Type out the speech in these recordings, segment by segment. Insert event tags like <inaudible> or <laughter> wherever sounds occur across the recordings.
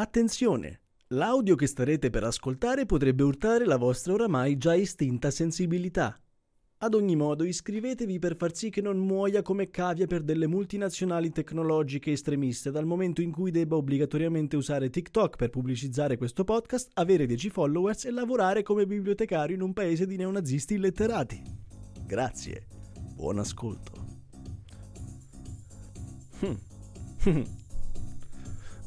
Attenzione! L'audio che starete per ascoltare potrebbe urtare la vostra oramai già estinta sensibilità. Ad ogni modo, iscrivetevi per far sì che non muoia come cavia per delle multinazionali tecnologiche estremiste dal momento in cui debba obbligatoriamente usare TikTok per pubblicizzare questo podcast, avere 10 followers e lavorare come bibliotecario in un paese di neonazisti illetterati. Grazie. Buon ascolto.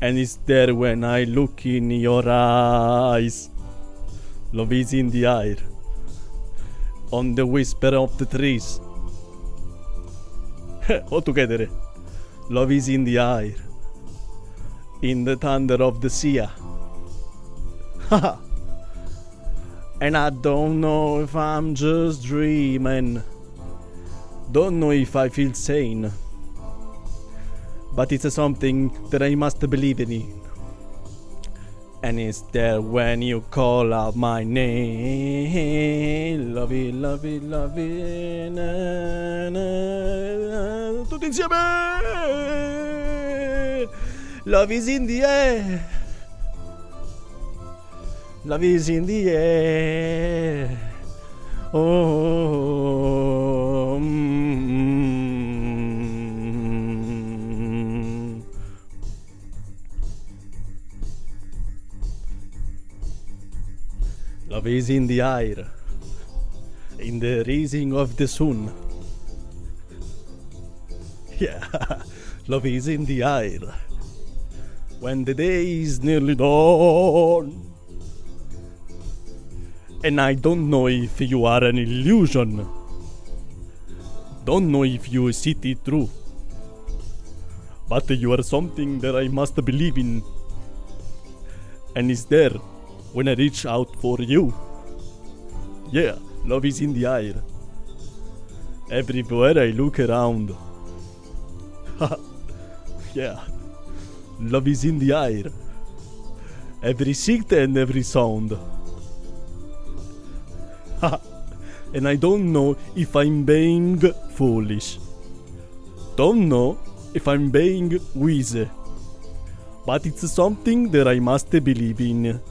And it's there when I look in your eyes. Love is in the air. On the whisper of the trees. <laughs> All together. Love is in the air. In the thunder of the sea. <laughs> and I don't know if I'm just dreaming. Don't know if I feel sane. But it's something that I must believe in. And it's there when you call out my name. Love it, love it, love it. Na, na, tutti insieme. Love is in the air. Love is in the air. Oh. oh, oh, oh. Love is in the air, in the rising of the sun. <laughs> Yeah, <laughs> love is in the air, when the day is nearly dawn. And I don't know if you are an illusion. Don't know if you see it through. But you are something that I must believe in. And it's there when I reach out for you. Yeah, love is in the air. Everywhere I look around. <laughs> yeah, love is in the air. Every sight and every sound. <laughs> and I don't know if I'm being foolish. Don't know if I'm being wise. But it's something that I must believe in.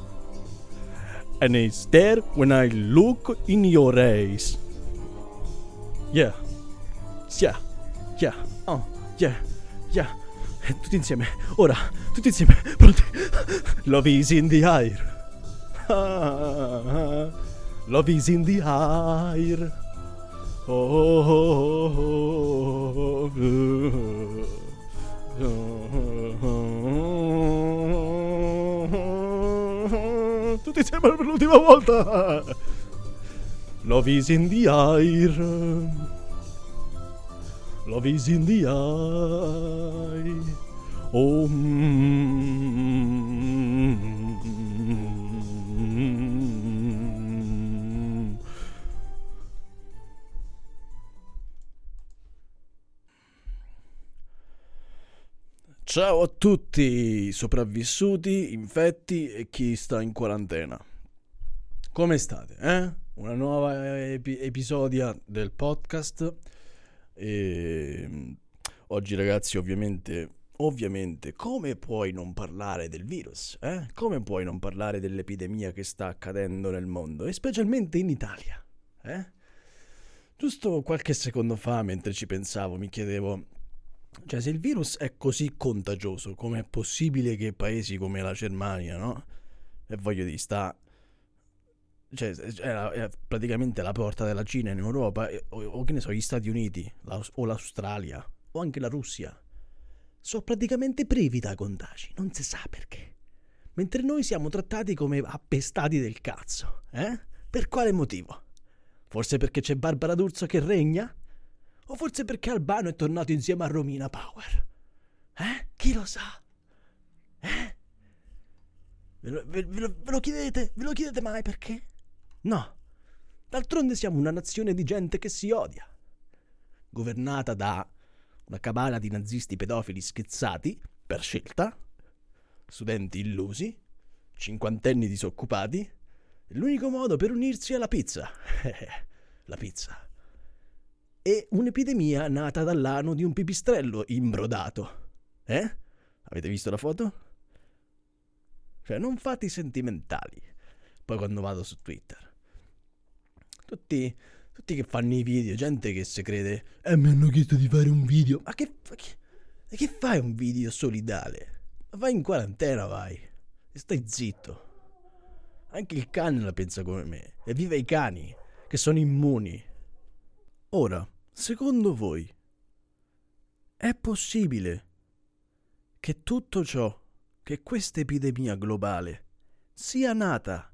And it's there when I look in your eyes. Yeah. Yeah. Yeah. Oh. Yeah. Yeah. Tutti insieme. Ora. Tutti insieme. Pronti. Love is in the air. <laughs> Love is in the air. Oh. Tutti insieme per l'ultima volta. Love is in the air. Love is in the eye. Oh. mm. Ciao a tutti sopravvissuti, infetti e chi sta in quarantena. Come state? Eh? Una nuova epi- episodia del podcast. E mm, oggi ragazzi ovviamente, ovviamente, come puoi non parlare del virus? Eh? Come puoi non parlare dell'epidemia che sta accadendo nel mondo e specialmente in Italia? Eh? Giusto qualche secondo fa, mentre ci pensavo, mi chiedevo, cioè se il virus è così contagioso, com'è possibile che paesi come la Germania, no? E voglio dire, sta cioè, era, era praticamente la porta della Cina in Europa, o, o che ne so, gli Stati Uniti, l'Aus- o l'Australia, o anche la Russia, sono praticamente privi da contagi, non si sa perché. Mentre noi siamo trattati come appestati del cazzo, eh? Per quale motivo? Forse perché c'è Barbara D'Urso che regna? O forse perché Albano è tornato insieme a Romina Power? Eh? Chi lo sa? Eh? Ve lo, ve, lo, ve lo chiedete? Ve lo chiedete mai perché? No. D'altronde siamo una nazione di gente che si odia, governata da una cabala di nazisti pedofili schizzati per scelta, studenti illusi, cinquantenni disoccupati. L'unico modo per unirsi è la pizza. <laughs> la pizza. E un'epidemia nata dall'ano di un pipistrello imbrodato. Eh? Avete visto la foto? Cioè, non fate i sentimentali. Poi quando vado su Twitter. Tutti, tutti che fanno i video, gente che si crede, eh, mi hanno chiesto di fare un video. Ma che, che, che fai un video solidale? Vai in quarantena, vai. E stai zitto. Anche il cane la pensa come me. E vive i cani, che sono immuni. Ora, secondo voi, è possibile che tutto ciò, che questa epidemia globale, sia nata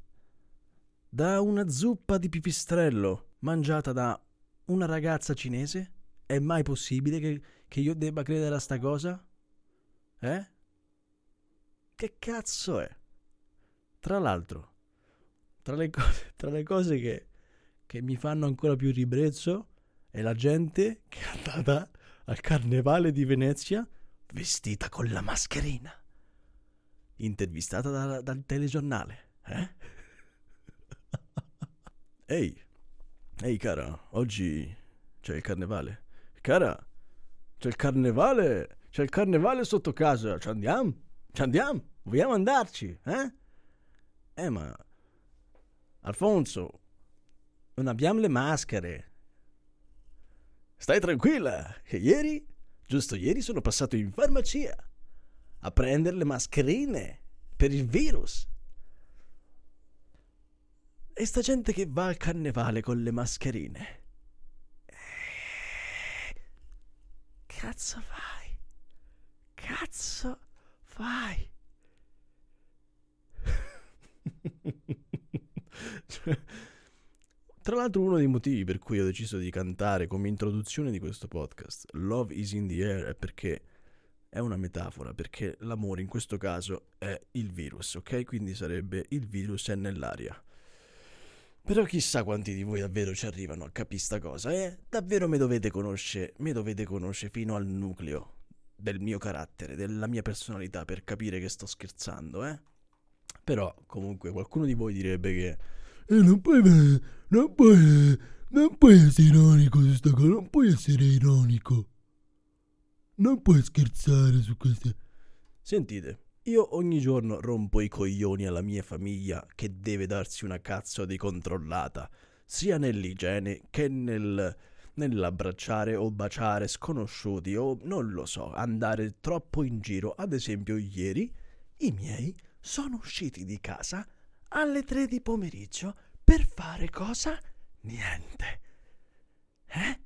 da una zuppa di pipistrello mangiata da una ragazza cinese? È mai possibile che, che io debba credere a sta cosa? Eh? Che cazzo è? Tra l'altro, tra le cose, tra le cose che, che mi fanno ancora più ribrezzo è la gente che è andata al carnevale di Venezia vestita con la mascherina. Intervistata da, dal telegiornale. Eh? <laughs> Ehi, ehi cara, oggi c'è il carnevale. Cara, c'è il carnevale, c'è il carnevale sotto casa, ci andiamo? Ci andiamo? Vogliamo andarci, eh? Eh, ma... Alfonso, non abbiamo le maschere. Stai tranquilla, che ieri, giusto ieri, sono passato in farmacia a prendere le mascherine per il virus. E sta gente che va al carnevale con le mascherine. Cazzo fai? Cazzo fai? <laughs> Tra l'altro uno dei motivi per cui ho deciso di cantare come introduzione di questo podcast Love is in the air è perché è una metafora, perché l'amore in questo caso è il virus, ok? Quindi sarebbe il virus è nell'aria. Però chissà quanti di voi davvero ci arrivano a capire sta cosa, eh? Davvero mi dovete conoscere, mi dovete conoscere fino al nucleo del mio carattere, della mia personalità per capire che sto scherzando, eh? Però comunque qualcuno di voi direbbe che non puoi non puoi non puoi essere ironico su sta cosa, non puoi essere ironico. Non puoi scherzare su queste Sentite, io ogni giorno rompo i coglioni alla mia famiglia che deve darsi una cazzo di controllata, sia nell'igiene che nel, nell'abbracciare o baciare sconosciuti o non lo so, andare troppo in giro. Ad esempio, ieri i miei sono usciti di casa alle tre di pomeriggio per fare cosa? Niente. Eh?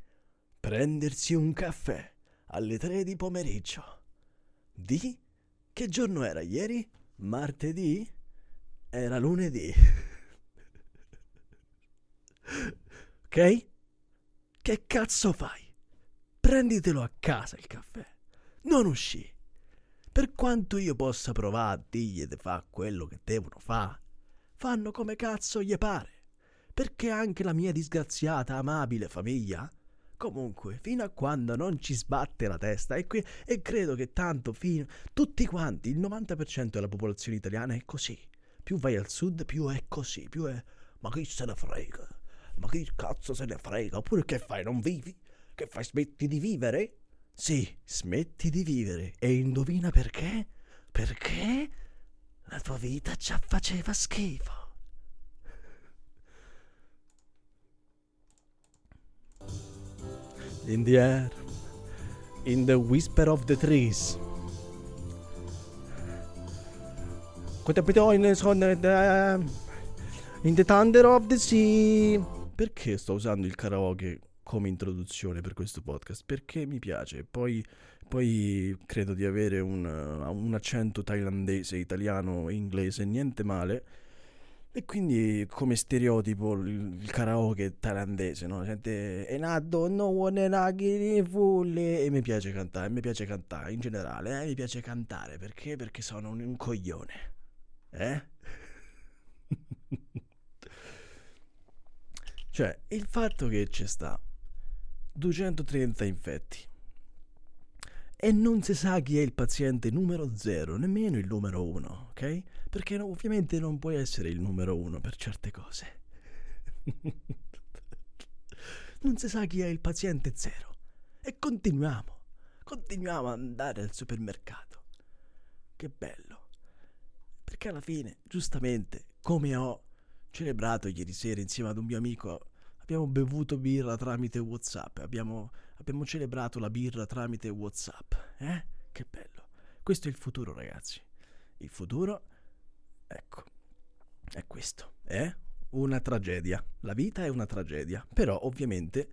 Prendersi un caffè alle tre di pomeriggio. Di che giorno era ieri? Martedì? Era lunedì. <laughs> ok? Che cazzo fai? Prenditelo a casa il caffè. Non uscì. Per quanto io possa provare a dirgli di fare quello che devono fare, fanno come cazzo gli pare. Perché anche la mia disgraziata, amabile famiglia Comunque, fino a quando non ci sbatte la testa, e, qui, e credo che tanto, fino, tutti quanti, il 90% della popolazione italiana è così. Più vai al sud, più è così, più è... Ma chi se ne frega? Ma chi cazzo se ne frega? Oppure che fai, non vivi? Che fai, smetti di vivere? Sì, smetti di vivere. E indovina perché? Perché la tua vita già faceva schifo. in the air, in the whisper of the trees. In the thunder of the sea. Perché sto usando il karaoke come introduzione per questo podcast? Perché mi piace. Poi, poi credo di avere un, un accento thailandese, italiano, inglese, niente male e quindi come stereotipo il, karaoke thailandese, no? Gente Enato no one fulle e mi piace cantare, mi piace cantare in generale, eh? mi piace cantare perché? Perché sono un, un coglione. Eh? <laughs> cioè, il fatto che c'è sta 230 infetti e non si sa chi è il paziente numero 0, nemmeno il numero 1, ok? Perché ovviamente non puoi essere il numero 1 per certe cose. <laughs> non si sa chi è il paziente 0 e continuiamo, continuiamo ad andare al supermercato. Che bello. Perché alla fine, giustamente, come ho celebrato ieri sera insieme ad un mio amico abbiamo bevuto birra tramite Whatsapp, abbiamo, abbiamo celebrato la birra tramite Whatsapp. Eh? Che bello. Questo è il futuro, ragazzi. Il futuro, ecco, è questo. È una tragedia. La vita è una tragedia. Però, ovviamente,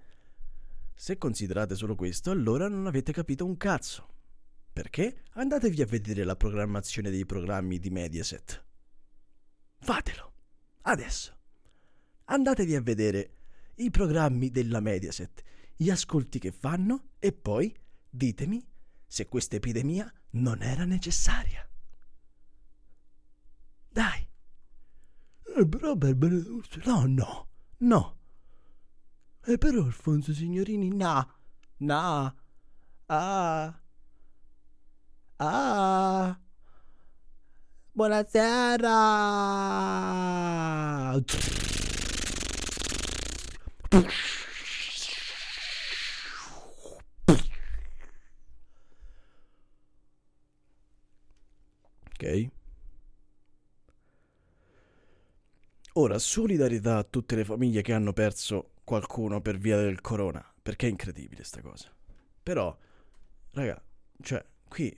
se considerate solo questo, allora non avete capito un cazzo. Perché? Andatevi a vedere la programmazione dei programmi di Mediaset. Fatelo. Adesso. Andatevi a vedere i programmi della Mediaset, gli ascolti che fanno e poi ditemi se questa epidemia non era necessaria. Dai. Eh, però per No, no, no. Eh, però Alfonso Signorini, no, no. Ah. Ah. Buonasera. Ok. Ora, solidarietà a tutte le famiglie che hanno perso qualcuno per via del corona, perché è incredibile sta cosa. Però, raga, cioè, qui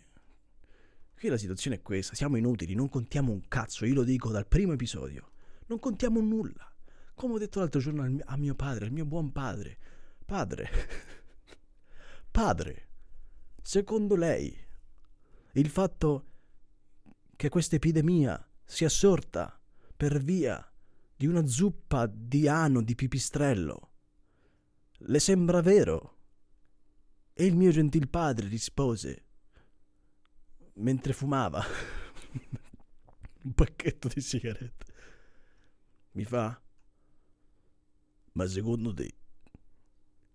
qui la situazione è questa, siamo inutili, non contiamo un cazzo, io lo dico dal primo episodio. Non contiamo nulla. Come ho detto l'altro giorno a mio padre, al mio buon padre. Padre. <laughs> padre. Secondo lei il fatto che questa epidemia sia sorta per via di una zuppa di ano di pipistrello le sembra vero? E il mio gentil padre rispose mentre fumava <laughs> un pacchetto di sigarette. Mi fa ma secondo te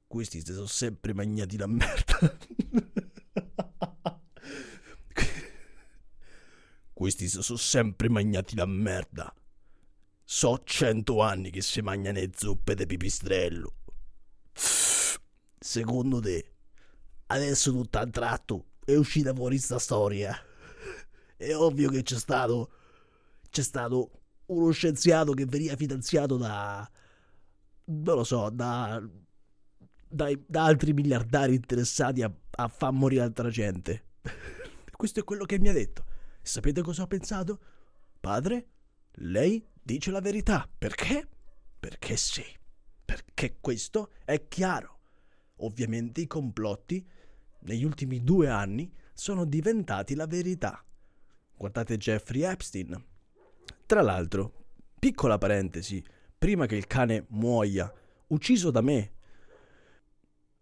questi si sono sempre magnati la merda? <laughs> questi si sono sempre magnati la merda. So cento anni che si mangiano le zuppe di pipistrello. Secondo te, adesso tutto a tratto è uscita fuori sta storia. È ovvio che c'è stato. C'è stato uno scienziato che veniva finanziato da non lo so, da, da, da altri miliardari interessati a, a far morire altra gente. <laughs> Questo è quello che mi ha detto. Sapete cosa ho pensato? Padre, lei dice la verità. Perché? Perché sì. Perché questo è chiaro. Ovviamente i complotti negli ultimi due anni sono diventati la verità. Guardate Jeffrey Epstein. Tra l'altro, piccola parentesi, prima che il cane muoia, ucciso da me.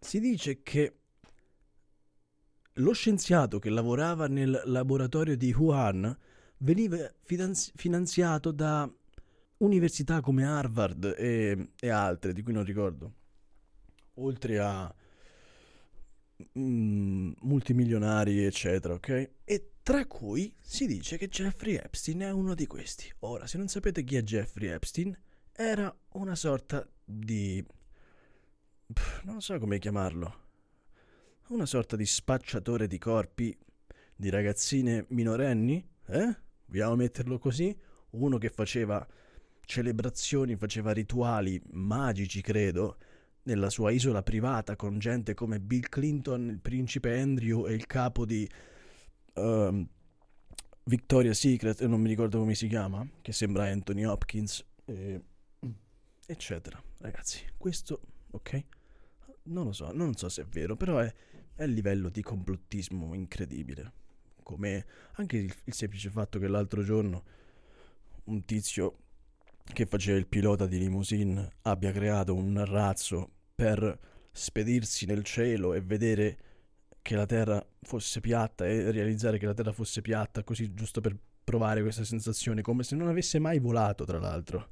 Si dice che lo scienziato che lavorava nel laboratorio di Wuhan veniva finanzi- finanziato da università come Harvard e, e, altre, di cui non ricordo, oltre a mm, multimilionari, eccetera, ok? E tra cui si dice che Jeffrey Epstein è uno di questi. Ora, se non sapete chi è Jeffrey Epstein, era una sorta di... non so come chiamarlo. Una sorta di spacciatore di corpi di ragazzine minorenni, eh? Vogliamo metterlo così? Uno che faceva celebrazioni, faceva rituali magici, credo, nella sua isola privata con gente come Bill Clinton, il principe Andrew e il capo di uh, Victoria's Secret, non mi ricordo come si chiama, che sembra Anthony Hopkins. E eccetera. Ragazzi, questo, ok? Non lo so, non so se è vero, però è, è il livello di complottismo incredibile. Come anche il, il semplice fatto che l'altro giorno un tizio che faceva il pilota di limousine abbia creato un razzo per spedirsi nel cielo e vedere che la Terra fosse piatta e realizzare che la Terra fosse piatta così giusto per provare questa sensazione, come se non avesse mai volato, tra l'altro.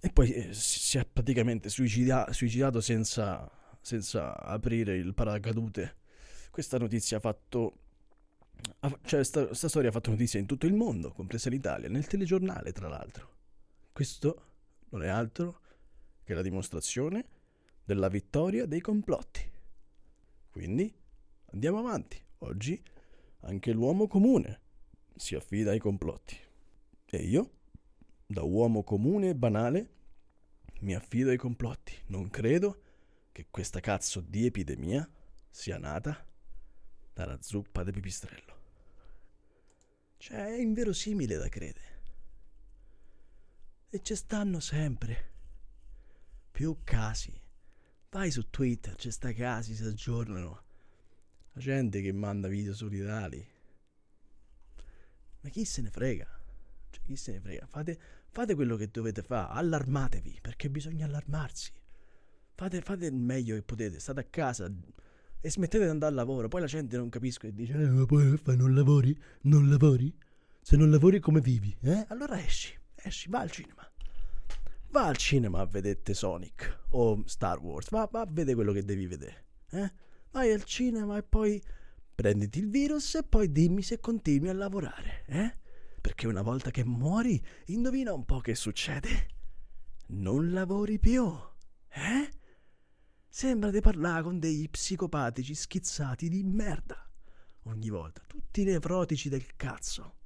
E poi eh, si è praticamente suicida- suicidato senza, senza aprire il paracadute. Questa notizia ha fatto cioè, sta, sta, storia ha fatto notizia in tutto il mondo, compresa l'Italia, nel telegiornale, tra l'altro. Questo non è altro che la dimostrazione della vittoria dei complotti. Quindi andiamo avanti. Oggi anche l'uomo comune si affida ai complotti. E io, da uomo comune e banale, mi affido ai complotti. Non credo che questa cazzo di epidemia sia nata dalla zuppa di pipistrello. Cioè, è inverosimile da credere. E ci stanno sempre più casi. Vai su Twitter, c'è sta casi, si aggiornano. La gente che manda video solidali. Ma chi se ne frega? Cioè, chi se ne frega? Fate, fate quello che dovete fare, allarmatevi, perché bisogna allarmarsi. Fate, fate il meglio che potete, state a casa, e smettete di andare al lavoro. Poi la gente non capisce e dice: eh, ma poi fai, non lavori? Non lavori? Se non lavori, come vivi? Eh? Allora esci, esci, va al cinema. Va al cinema a vedere Sonic o Star Wars. Va, va a vedere quello che devi vedere. Eh? Vai al cinema e poi prenditi il virus e poi dimmi se continui a lavorare. Eh? Perché una volta che muori, indovina un po' che succede. Non lavori più. Eh? Sembra di parlare con degli psicopatici schizzati di merda. Ogni volta, tutti nevrotici del cazzo.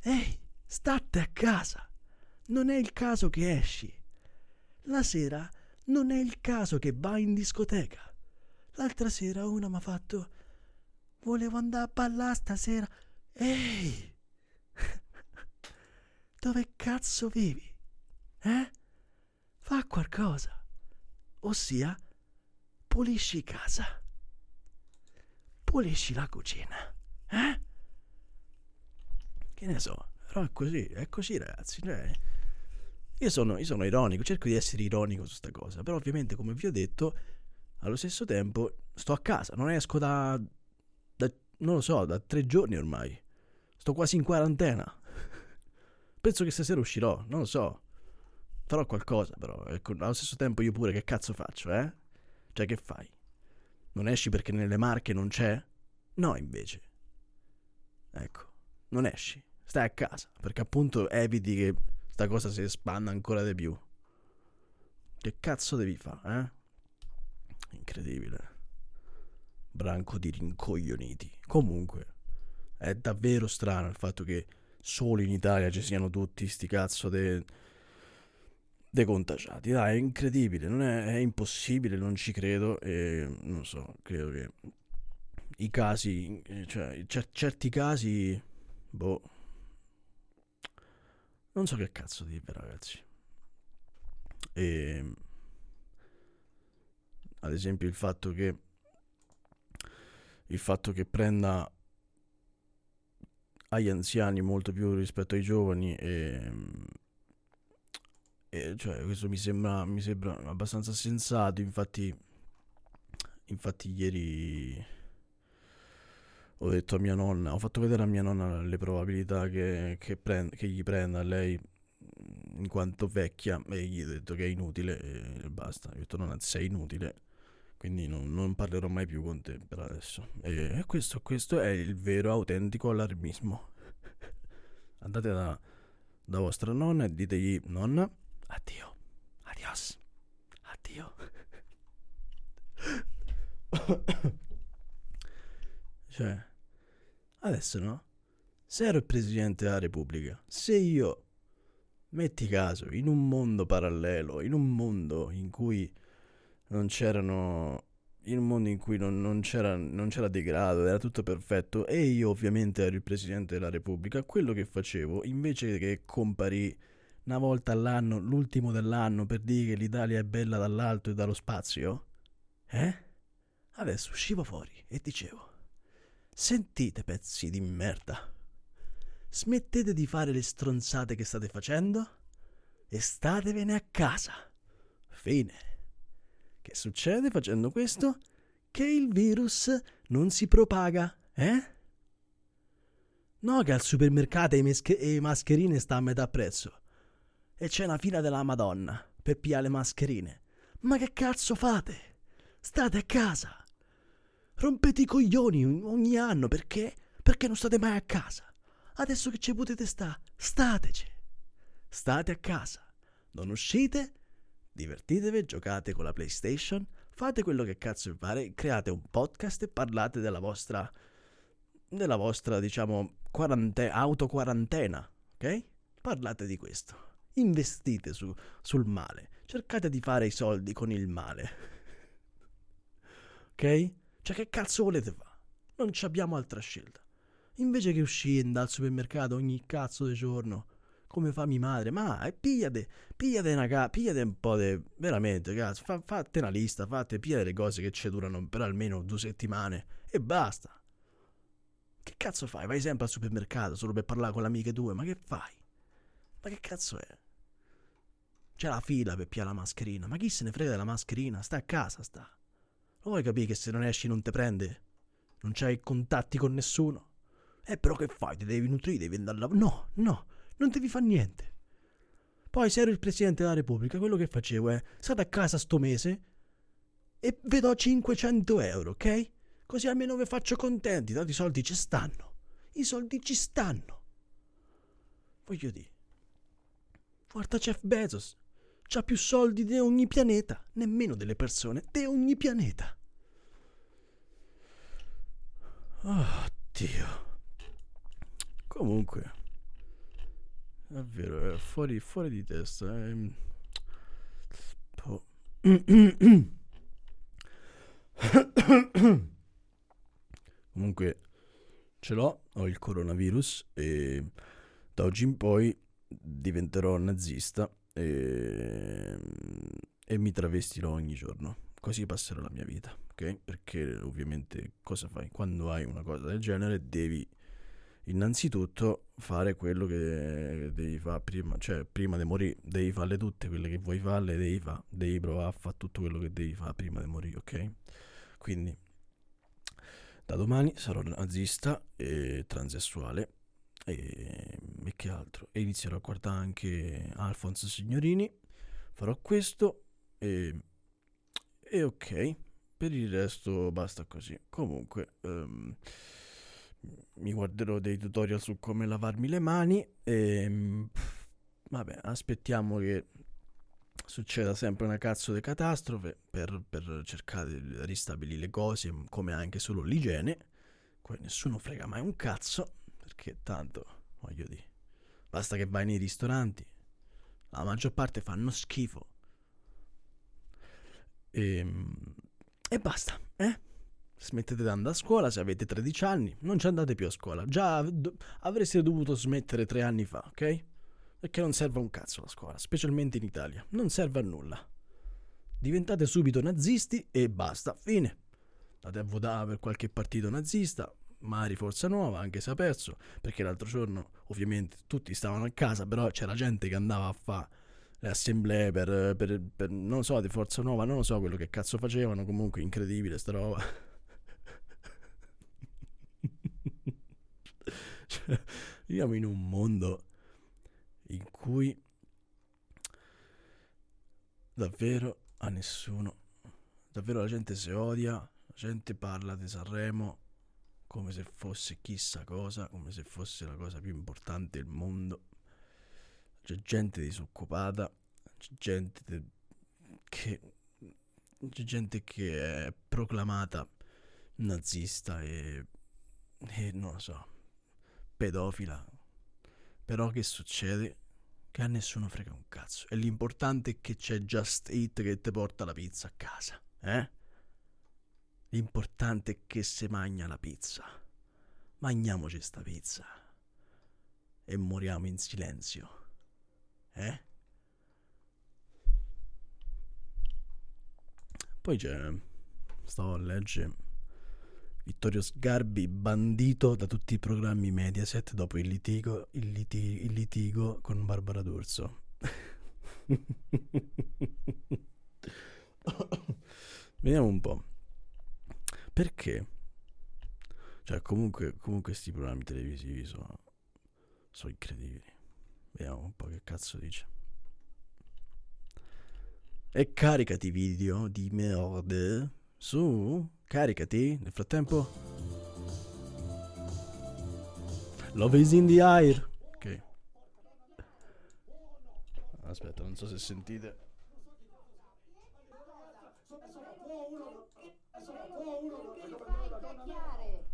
Ehi, state a casa. Non è il caso che esci. La sera non è il caso che vai in discoteca. L'altra sera una mi ha fatto... Volevo andare a ballare stasera. Ehi! <laughs> Dove cazzo vivi? Eh? Fa qualcosa ossia pulisci casa, pulisci la cucina, eh? Che ne so, però è così, è così ragazzi, cioè, io sono, io sono ironico, cerco di essere ironico su questa cosa, però ovviamente come vi ho detto, allo stesso tempo sto a casa, non esco da, da non lo so, da tre giorni ormai, sto quasi in quarantena. <laughs> Penso che stasera uscirò, non lo so. Farò qualcosa, però. Allo stesso tempo io pure che cazzo faccio, eh? Cioè, che fai? Non esci perché nelle marche non c'è? No, invece. Ecco, non esci. Stai a casa, perché appunto eviti che sta cosa si espanda ancora di più. Che cazzo devi fare, eh? Incredibile. Branco di rincoglioniti. Comunque, è davvero strano il fatto che solo in Italia ci siano tutti sti cazzo de decontagiati. Dai, è incredibile, non è, è, impossibile, non ci credo e non so, credo che i casi, cioè cer- certi casi, boh, non so che cazzo dire ragazzi. E ad esempio il fatto che il fatto che prenda agli anziani molto più rispetto ai giovani e e cioè, questo mi sembra, mi sembra abbastanza sensato. Infatti, infatti, ieri ho detto a mia nonna, ho fatto vedere a mia nonna le probabilità che, che, prend, che gli prenda lei in quanto vecchia e gli ho detto che è inutile e basta. Ho detto nonna sei inutile, quindi non, non parlerò mai più con te per adesso. E questo, questo è il vero autentico allarmismo. <laughs> Andate da, da vostra nonna e ditegli nonna Addio. Adios. Addio. cioè, adesso no? Se ero il presidente della Repubblica, se io, metti caso, in un mondo parallelo, in un mondo in cui non c'erano in un mondo in cui non, non, c'era, non, c'era, degrado, era tutto perfetto e io ovviamente ero il presidente della Repubblica, quello che facevo invece che comparì una volta all'anno, l'ultimo dell'anno, per dire che l'Italia è bella dall'alto e dallo spazio? Eh? Adesso uscivo fuori e dicevo: Sentite, pezzi di merda. Smettete di fare le stronzate che state facendo e statevene a casa. Fine. Che succede facendo questo? Che il virus non si propaga, eh? No, che al supermercato i, mesche- mascherine sta a metà prezzo. E c'è una fila della Madonna per pigliare le mascherine. Ma che cazzo fate? State a casa. Rompete i coglioni ogni anno perché? Perché non state mai a casa. Adesso che ci potete stare, stateci. State a casa. Non uscite, divertitevi, giocate con la PlayStation, fate quello che cazzo vi pare, create un podcast e parlate della vostra della vostra, diciamo, quarante- autoquarantena, ok? Parlate di questo. Investite su, sul male. Cercate di fare i soldi con il male. ok? Cioè, che cazzo volete fare? Non abbiamo altra scelta. Invece che uscire dal supermercato ogni cazzo di giorno, come fa mia madre, ma eh, pigliate, pigliate, una ca- pigliate un po' di... veramente, cazzo, fa, fate una lista, fate, pigliate le cose che ci durano per almeno due settimane e basta. Che cazzo fai? Vai sempre al supermercato solo per parlare con le amiche tue, ma che fai? Ma che cazzo è? C'è la fila per piare la mascherina, ma chi se ne frega della mascherina? Sta a casa, sta. Lo vuoi capire che se non esci non ti prende? Non c'hai contatti con nessuno? Eh, però che fai? Ti devi nutrire, devi andare a lavorare. No, no, non devi fare niente. Poi, se ero il presidente della Repubblica, quello che facevo è: state a casa sto mese e vi do 500 euro, ok? Così almeno vi faccio contenti. Tanto i soldi ci stanno. I soldi ci stanno. Voglio dire. Guarda Jeff Bezos. C'ha più soldi di ogni pianeta. Nemmeno delle persone. Di ogni pianeta. Oh, Dio. Comunque. Davvero, è fuori, fuori di testa. È... Oh. Comunque ce l'ho, ho il coronavirus e da oggi in poi diventerò nazista e, e mi travestirò ogni giorno. Così passerò la mia vita, ok? Perché ovviamente cosa fai? Quando hai una cosa del genere devi innanzitutto fare quello che devi fare prima, cioè prima di morire devi farle tutte quelle che vuoi farle, devi fare, devi provare a fare tutto quello che devi fare prima di morire, ok? Quindi da domani sarò nazista e transessuale e, e che altro? E inizierò a guardare anche Alfonso Signorini, farò questo e, e ok, per il resto basta così. Comunque um, mi guarderò dei tutorial su come lavarmi le mani e vabbè, aspettiamo che succeda sempre una cazzo di catastrofe per, per, cercare di ristabilire le cose, come anche solo l'igiene. Poi nessuno frega mai un cazzo, perché tanto, voglio dire, basta che vai nei ristoranti, la maggior parte fanno schifo. E, ehm, e basta, eh? Smettete di andare a scuola se avete 13 anni, non ci andate più a scuola. Già do- avreste dovuto smettere tre anni fa, ok? Perché non serve un cazzo la scuola, specialmente in Italia. Non serve a nulla. Diventate subito nazisti e basta, fine. Andate a votare per qualche partito nazista, magari Forza Nuova, anche se ha perso, perché l'altro giorno ovviamente tutti stavano a casa, però c'era gente che andava a fare le assemblee per, per, per, non so, di Forza Nuova, non lo so quello che cazzo facevano, comunque incredibile sta roba. <laughs> cioè, viviamo in un mondo in cui davvero a nessuno, davvero la gente si odia, la gente parla di Sanremo come se fosse chissà cosa, come se fosse la cosa più importante del mondo. C'è gente disoccupata, c'è gente de- che c'è gente che è proclamata nazista e, e non lo so, pedofila. Però che succede? Che a nessuno frega un cazzo. E l'importante è che c'è Just Eat che ti porta la pizza a casa, eh? L'importante è che si mangia la pizza. Mangiamoci sta pizza. E moriamo in silenzio. Eh? Poi c'è. Stavo a leggere. Vittorio Sgarbi bandito da tutti i programmi Mediaset dopo il litigo, il liti, il litigo con Barbara D'Urso. <laughs> Vediamo un po'. Perché? Cioè, comunque, comunque questi programmi televisivi sono, sono incredibili. Vediamo un po' che cazzo dice. E caricati video di merda. Su, caricati. Nel frattempo. Love is in the air. Ok. Aspetta, non so se sentite.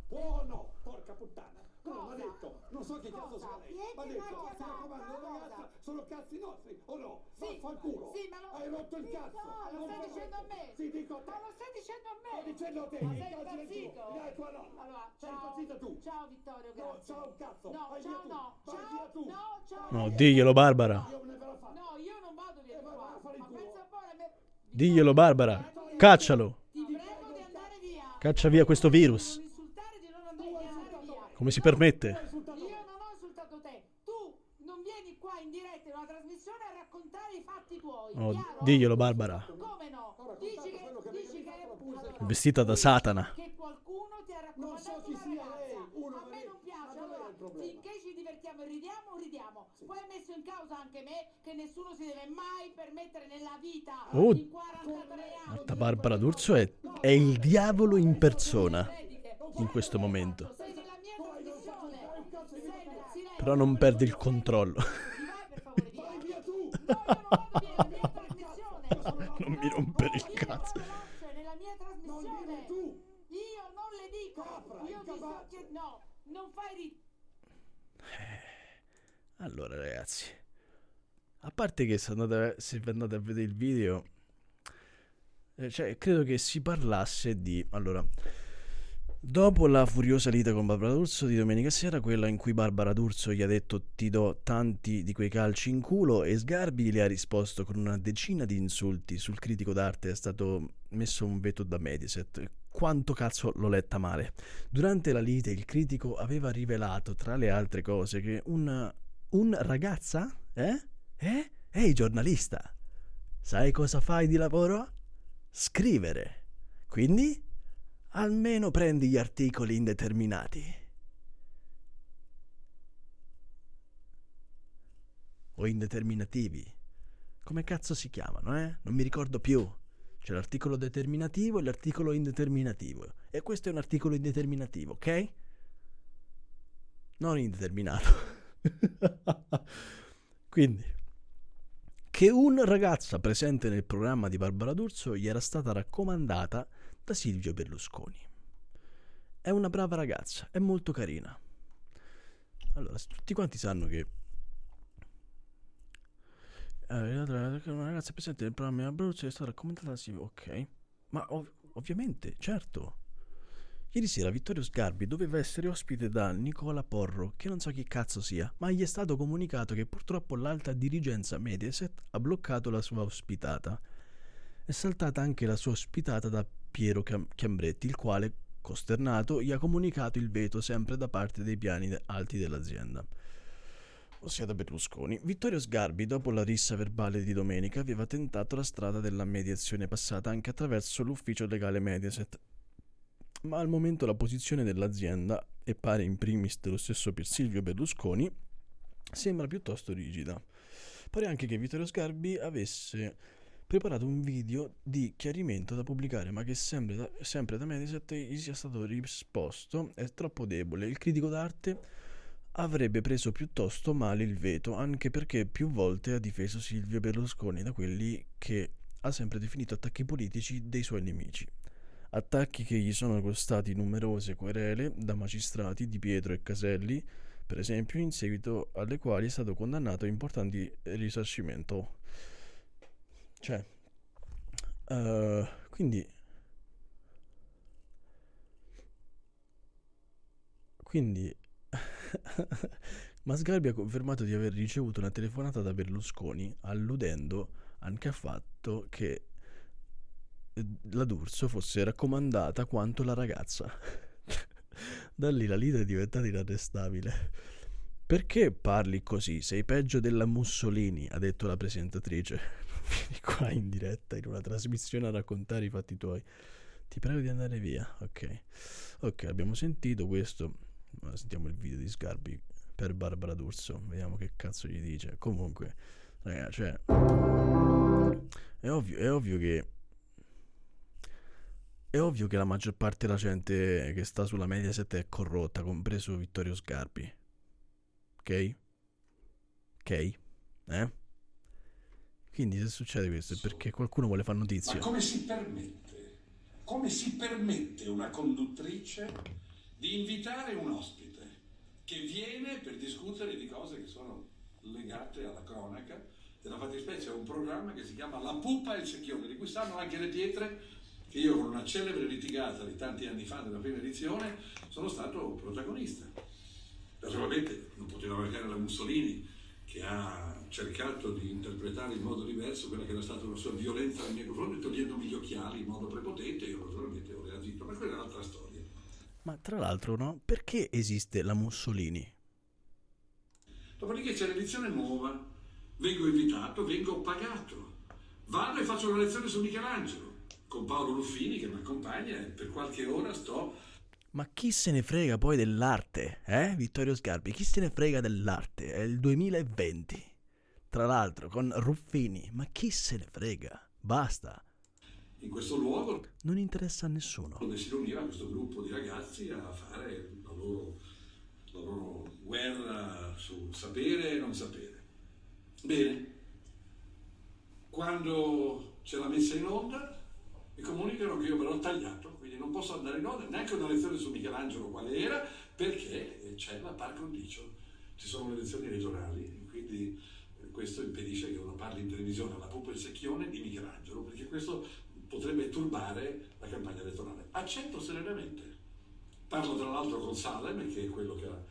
Può o no? Porca puttana! No, ma detto, non so che cazzo sia lei. Ma detto, si raccomando, le ragazze sono cazzi nostri, o no? Vaffanculo! Sì, ma lo... Hai rotto il Sì, cazzo! No, lo Non stai per dicendo a me! Sì, dico a te! Ma lo stai dicendo a me! Sto dicendo a te, Ma sei cazzo è tu? impazzito? Dai, tua nonna! Allora, Sei ciao. impazzita tu! Ciao Vittorio, No, grazie. ciao cazzo! No, Vai ciao tu! no. Vai Ciao, via tu! no, ciao. No, diglielo, Barbara. Io me ne verrò a fare! No, io non vado via Eh, di vai, vai a qua. fare il Ma culo. pensa un po' me. Diglielo, Barbara. Caccialo. Ti prego di andare via. Caccia via questo virus. Non insultare di non andare, di andare via. Come si permette? Io non ho insultato te. Tu non vieni qua in diretta in una trasmissione a raccontare i fatti tuoi. Oh, diglielo, Barbara. Come no? Dici che, dici che allora, Vestita da Satana. che qualcuno ti ha Non so una sia ragazza. uno a me non piace. Allora, finché ci divertiamo e ridiamo, ridiamo. Poi hai messo in causa anche me che nessuno si deve mai permettere nella vita Oh. in 43 anni. Marta Barbara D'Urso è, è il diavolo in persona in questo momento. Mia. Però non perde il controllo. Non mia mi rompere il cazzo. nella mia Non trasmissione. Io non le dico. Io ti sto chied- No, non fai ri- Allora, ragazzi, a parte che se andate, se andate a vedere il video, eh, cioè, credo che si parlasse di. Allora, dopo la furiosa lite con Barbara D'Urso di domenica sera, quella in cui Barbara D'Urso gli ha detto ti do tanti di quei calci in culo, e Sgarbi le ha risposto con una decina di insulti. Sul critico d'arte è stato messo un veto da Mediaset. Quanto cazzo l'ho letta male. Durante la lite il critico aveva rivelato, tra le altre cose, che un, un ragazza? Eh? Eh? Ehi giornalista, sai cosa fai di lavoro? Scrivere. Quindi almeno prendi gli articoli indeterminati. O indeterminativi. Come cazzo si chiamano, eh? Non mi ricordo più. C'è l'articolo determinativo e l'articolo indeterminativo. E questo è un articolo indeterminativo, ok? Non indeterminato. <laughs> Quindi, che una ragazza presente nel programma di Barbara D'Urso gli era stata raccomandata da Silvio Berlusconi. È una brava ragazza, è molto carina. Allora, tutti quanti sanno che eh, una ragazza presente nel programma D'Urso è stata da Silvio. Ok, ma ov- ovviamente, certo. Ieri sera Vittorio Sgarbi doveva essere ospite da Nicola Porro, che non so chi cazzo sia, ma gli è stato comunicato che purtroppo l'alta dirigenza Mediaset ha bloccato la sua ospitata. È saltata anche la sua ospitata da Piero Chiambretti, il quale, costernato, gli ha comunicato il veto sempre da parte dei piani alti dell'azienda. Ossia da Berlusconi. Vittorio Sgarbi, dopo la rissa verbale di domenica, aveva tentato la strada della mediazione passata anche attraverso l'ufficio legale Mediaset, ma al momento la posizione dell'azienda, e pare in primis dello stesso per Silvio Berlusconi, sembra piuttosto rigida. Pare anche che Vittorio Sgarbi avesse preparato un video di chiarimento da pubblicare, ma che sempre da, sempre da Mediaset gli sia stato risposto è troppo debole. Il critico d'arte avrebbe preso piuttosto male il veto, anche perché più volte ha difeso Silvio Berlusconi da quelli che ha sempre definito attacchi politici dei suoi nemici. Attacchi che gli sono costati numerose querele da magistrati di Pietro e Caselli, per esempio, in seguito alle quali è stato condannato a importanti risarcimento. Cioè, eh, quindi, quindi, <laughs> Masgarbi ha confermato di aver ricevuto una telefonata da Berlusconi, alludendo anche al fatto che eh, la D'Urso fosse raccomandata quanto la ragazza. <laughs> da lì la lite è diventata inarrestabile. Perché parli così? Sei peggio della Mussolini, ha detto la presentatrice. Vieni <laughs> qua in diretta in una trasmissione a raccontare i fatti tuoi. Ti prego di andare via. Ok. Ok, abbiamo sentito questo. Ora sentiamo il video di Sgarbi per Barbara D'Urso. Vediamo che cazzo gli dice. Comunque, ragazzi, cioè. È ovvio, è ovvio che. È ovvio che la maggior parte della gente che sta sulla Mediaset è corrotta, compreso Vittorio Sgarbi. Ok? Ok? Eh? Quindi se succede questo è perché qualcuno vuole fare Ma notizia. come si permette? Come si permette una conduttrice di invitare un ospite che viene per discutere di cose che sono legate alla cronaca? Nella fattispecie è un programma che si chiama La pupa e il secchione, di cui sanno anche le pietre, che io con una celebre litigata di tanti anni fa della prima edizione sono stato protagonista. Naturalmente non poteva mancare la Mussolini che ha cercato di interpretare in modo diverso quella che era stata una sua violenza nei miei confronti, togliendomi gli occhiali in modo prepotente, io naturalmente ho reagito, ma quella è un'altra storia. Ma tra l'altro, no? Perché esiste la Mussolini? Dopodiché c'è l'edizione nuova, vengo invitato, vengo pagato, vado e faccio una lezione su Michelangelo con Paolo Ruffini che mi accompagna e per qualche ora sto Ma chi se ne frega poi dell'arte? Eh? Vittorio Sgarbi, chi se ne frega dell'arte? È il 2020. Tra l'altro, con Ruffini. Ma chi se ne frega? Basta. in questo luogo Non interessa a nessuno. dove si riuniva questo gruppo di ragazzi a fare la loro, la loro guerra sul sapere e non sapere. Bene, quando c'è la messa in onda mi comunicano che io però ho tagliato, quindi non posso andare in onda neanche una lezione su Michelangelo quale era, perché c'è la par condicio, ci sono le elezioni regionali, quindi questo impedisce che uno parli in televisione alla e il secchione di Michelangelo, perché questo potrebbe turbare la campagna elettorale. Accetto serenamente. Parlo tra l'altro con Salem, che è quello che ha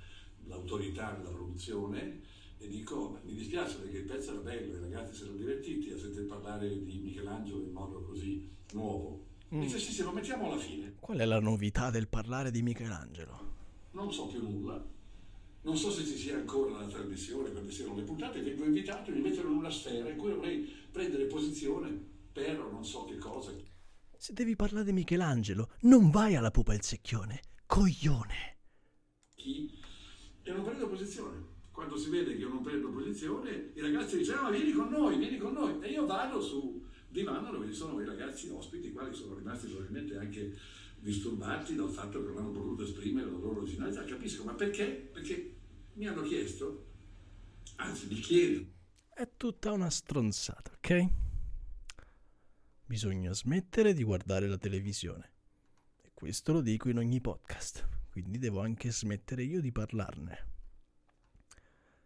l'autorità nella produzione, e dico, "Ma mi dispiace perché il pezzo era bello, i ragazzi si erano divertiti a sentire parlare di Michelangelo in modo così nuovo. Dice sì, sì, lo mettiamo alla fine. Qual è la novità del parlare di Michelangelo? Non so più nulla. Non so se ci sia ancora la trasmissione, quando siano le puntate, vengo invitato e mi mettono in una sfera in cui dovrei prendere posizione per non so che cosa. Se devi parlare di Michelangelo, non vai alla pupa il secchione. Coglione. chi e non prendo posizione. Quando si vede che io non prendo posizione, i ragazzi dicono: "Ah, vieni con noi, vieni con noi. E io vado su divano dove ci sono i ragazzi ospiti, i quali sono rimasti probabilmente anche disturbati dal fatto che non hanno potuto esprimere la loro originalità. Capisco, ma perché? Perché mi hanno chiesto, anzi mi chiedono, È tutta una stronzata, ok? Bisogna smettere di guardare la televisione. E questo lo dico in ogni podcast, quindi devo anche smettere io di parlarne.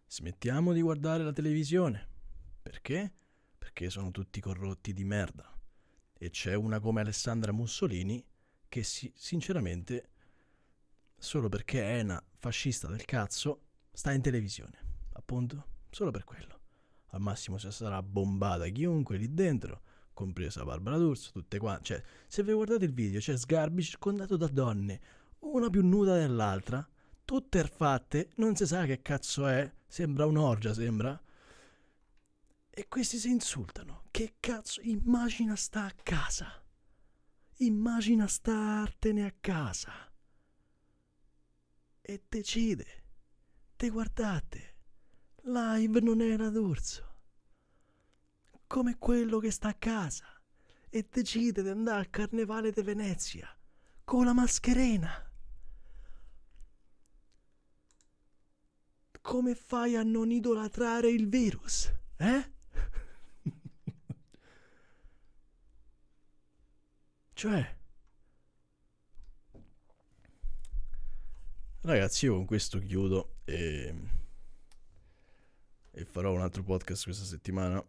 Smettiamo di guardare la televisione. Perché? Perché sono tutti corrotti di merda. E c'è una come Alessandra Mussolini che si- sinceramente, solo perché è una fascista del cazzo, sta in televisione. Appunto, solo per quello. Al massimo se sarà bombata chiunque lì dentro, compresa Barbara D'Urso, tutte quante. Cioè, se vi guardate il video, c'è Sgarbi circondato da donne, una più nuda dell'altra, tutte fatte, non si sa che cazzo è, sembra un'orgia, sembra. E questi si insultano. Che cazzo? Immagina sta a casa. Immagina startene a casa. E decide. Te guardate. Live non era d'orso. Come quello che sta a casa. E decide di andare al carnevale di Venezia. Con la mascherina. Come fai a non idolatrare il virus? Eh? <laughs> cioè... Ragazzi, io con questo chiudo e... e farò un altro podcast questa settimana.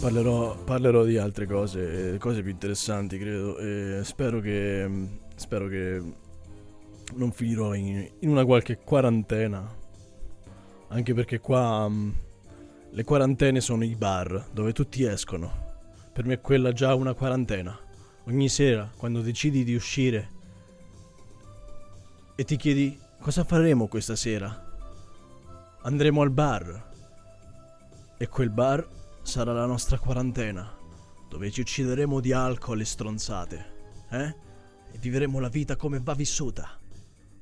Parlerò, parlerò di altre cose, cose più interessanti, credo. E spero che. Spero che non finirò in, in una qualche quarantena. Anche perché qua mm, le quarantene sono i bar dove tutti escono. Per me è quella già una quarantena. Ogni sera, quando decidi di uscire e ti chiedi cosa faremo questa sera, andremo al bar. E quel bar sarà la nostra quarantena. dove ci uccideremo di alcol e stronzate, eh? E vivremo la vita come va vissuta,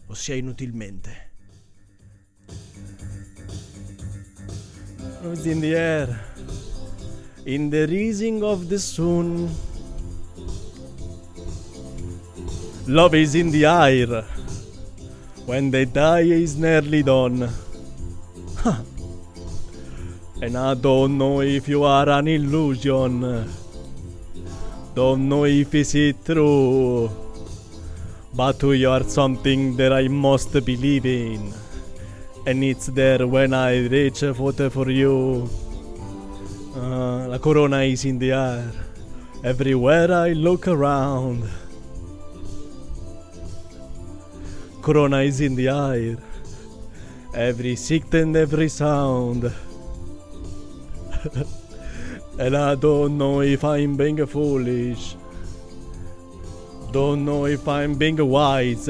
ossia inutilmente. It's in the air, in the rising of the sun. Love is in the air, when they die is nearly done. And I don't know if you are an illusion. Don't know if it's true. But you are something that I must believe in. And it's there when I reach for, for you. Uh, la corona is in the air. Everywhere I look around. Corona is in the air. Every sight and every sound. <laughs> and I don't know if I'm being foolish. Don't know if I'm being wise.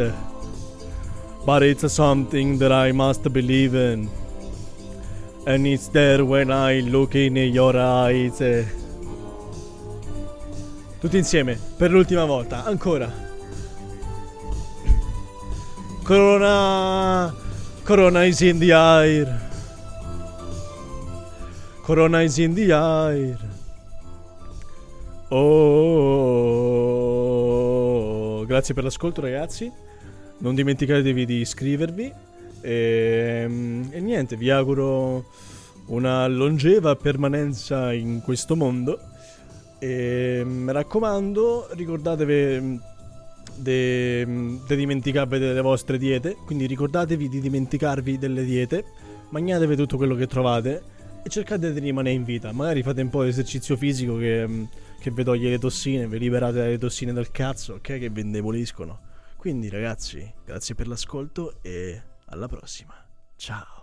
But it's something that I must believe in. And it's there when I look in your eyes. Tutti insieme, per l'ultima volta, ancora. Corona. Corona is in the air. Corona is in the air. Oh, grazie per l'ascolto, ragazzi. Non dimenticatevi di iscrivervi. E, e niente, vi auguro una longeva permanenza in questo mondo. E mi raccomando, ricordatevi di dimenticarvi delle vostre diete. Quindi ricordatevi di dimenticarvi delle diete. Magnatevi tutto quello che trovate e cercate di rimanere in vita. Magari fate un po' di esercizio fisico che, che vi toglie le tossine, vi liberate dalle tossine del cazzo, ok? Che vi indeboliscono. Quindi ragazzi, grazie per l'ascolto e alla prossima. Ciao.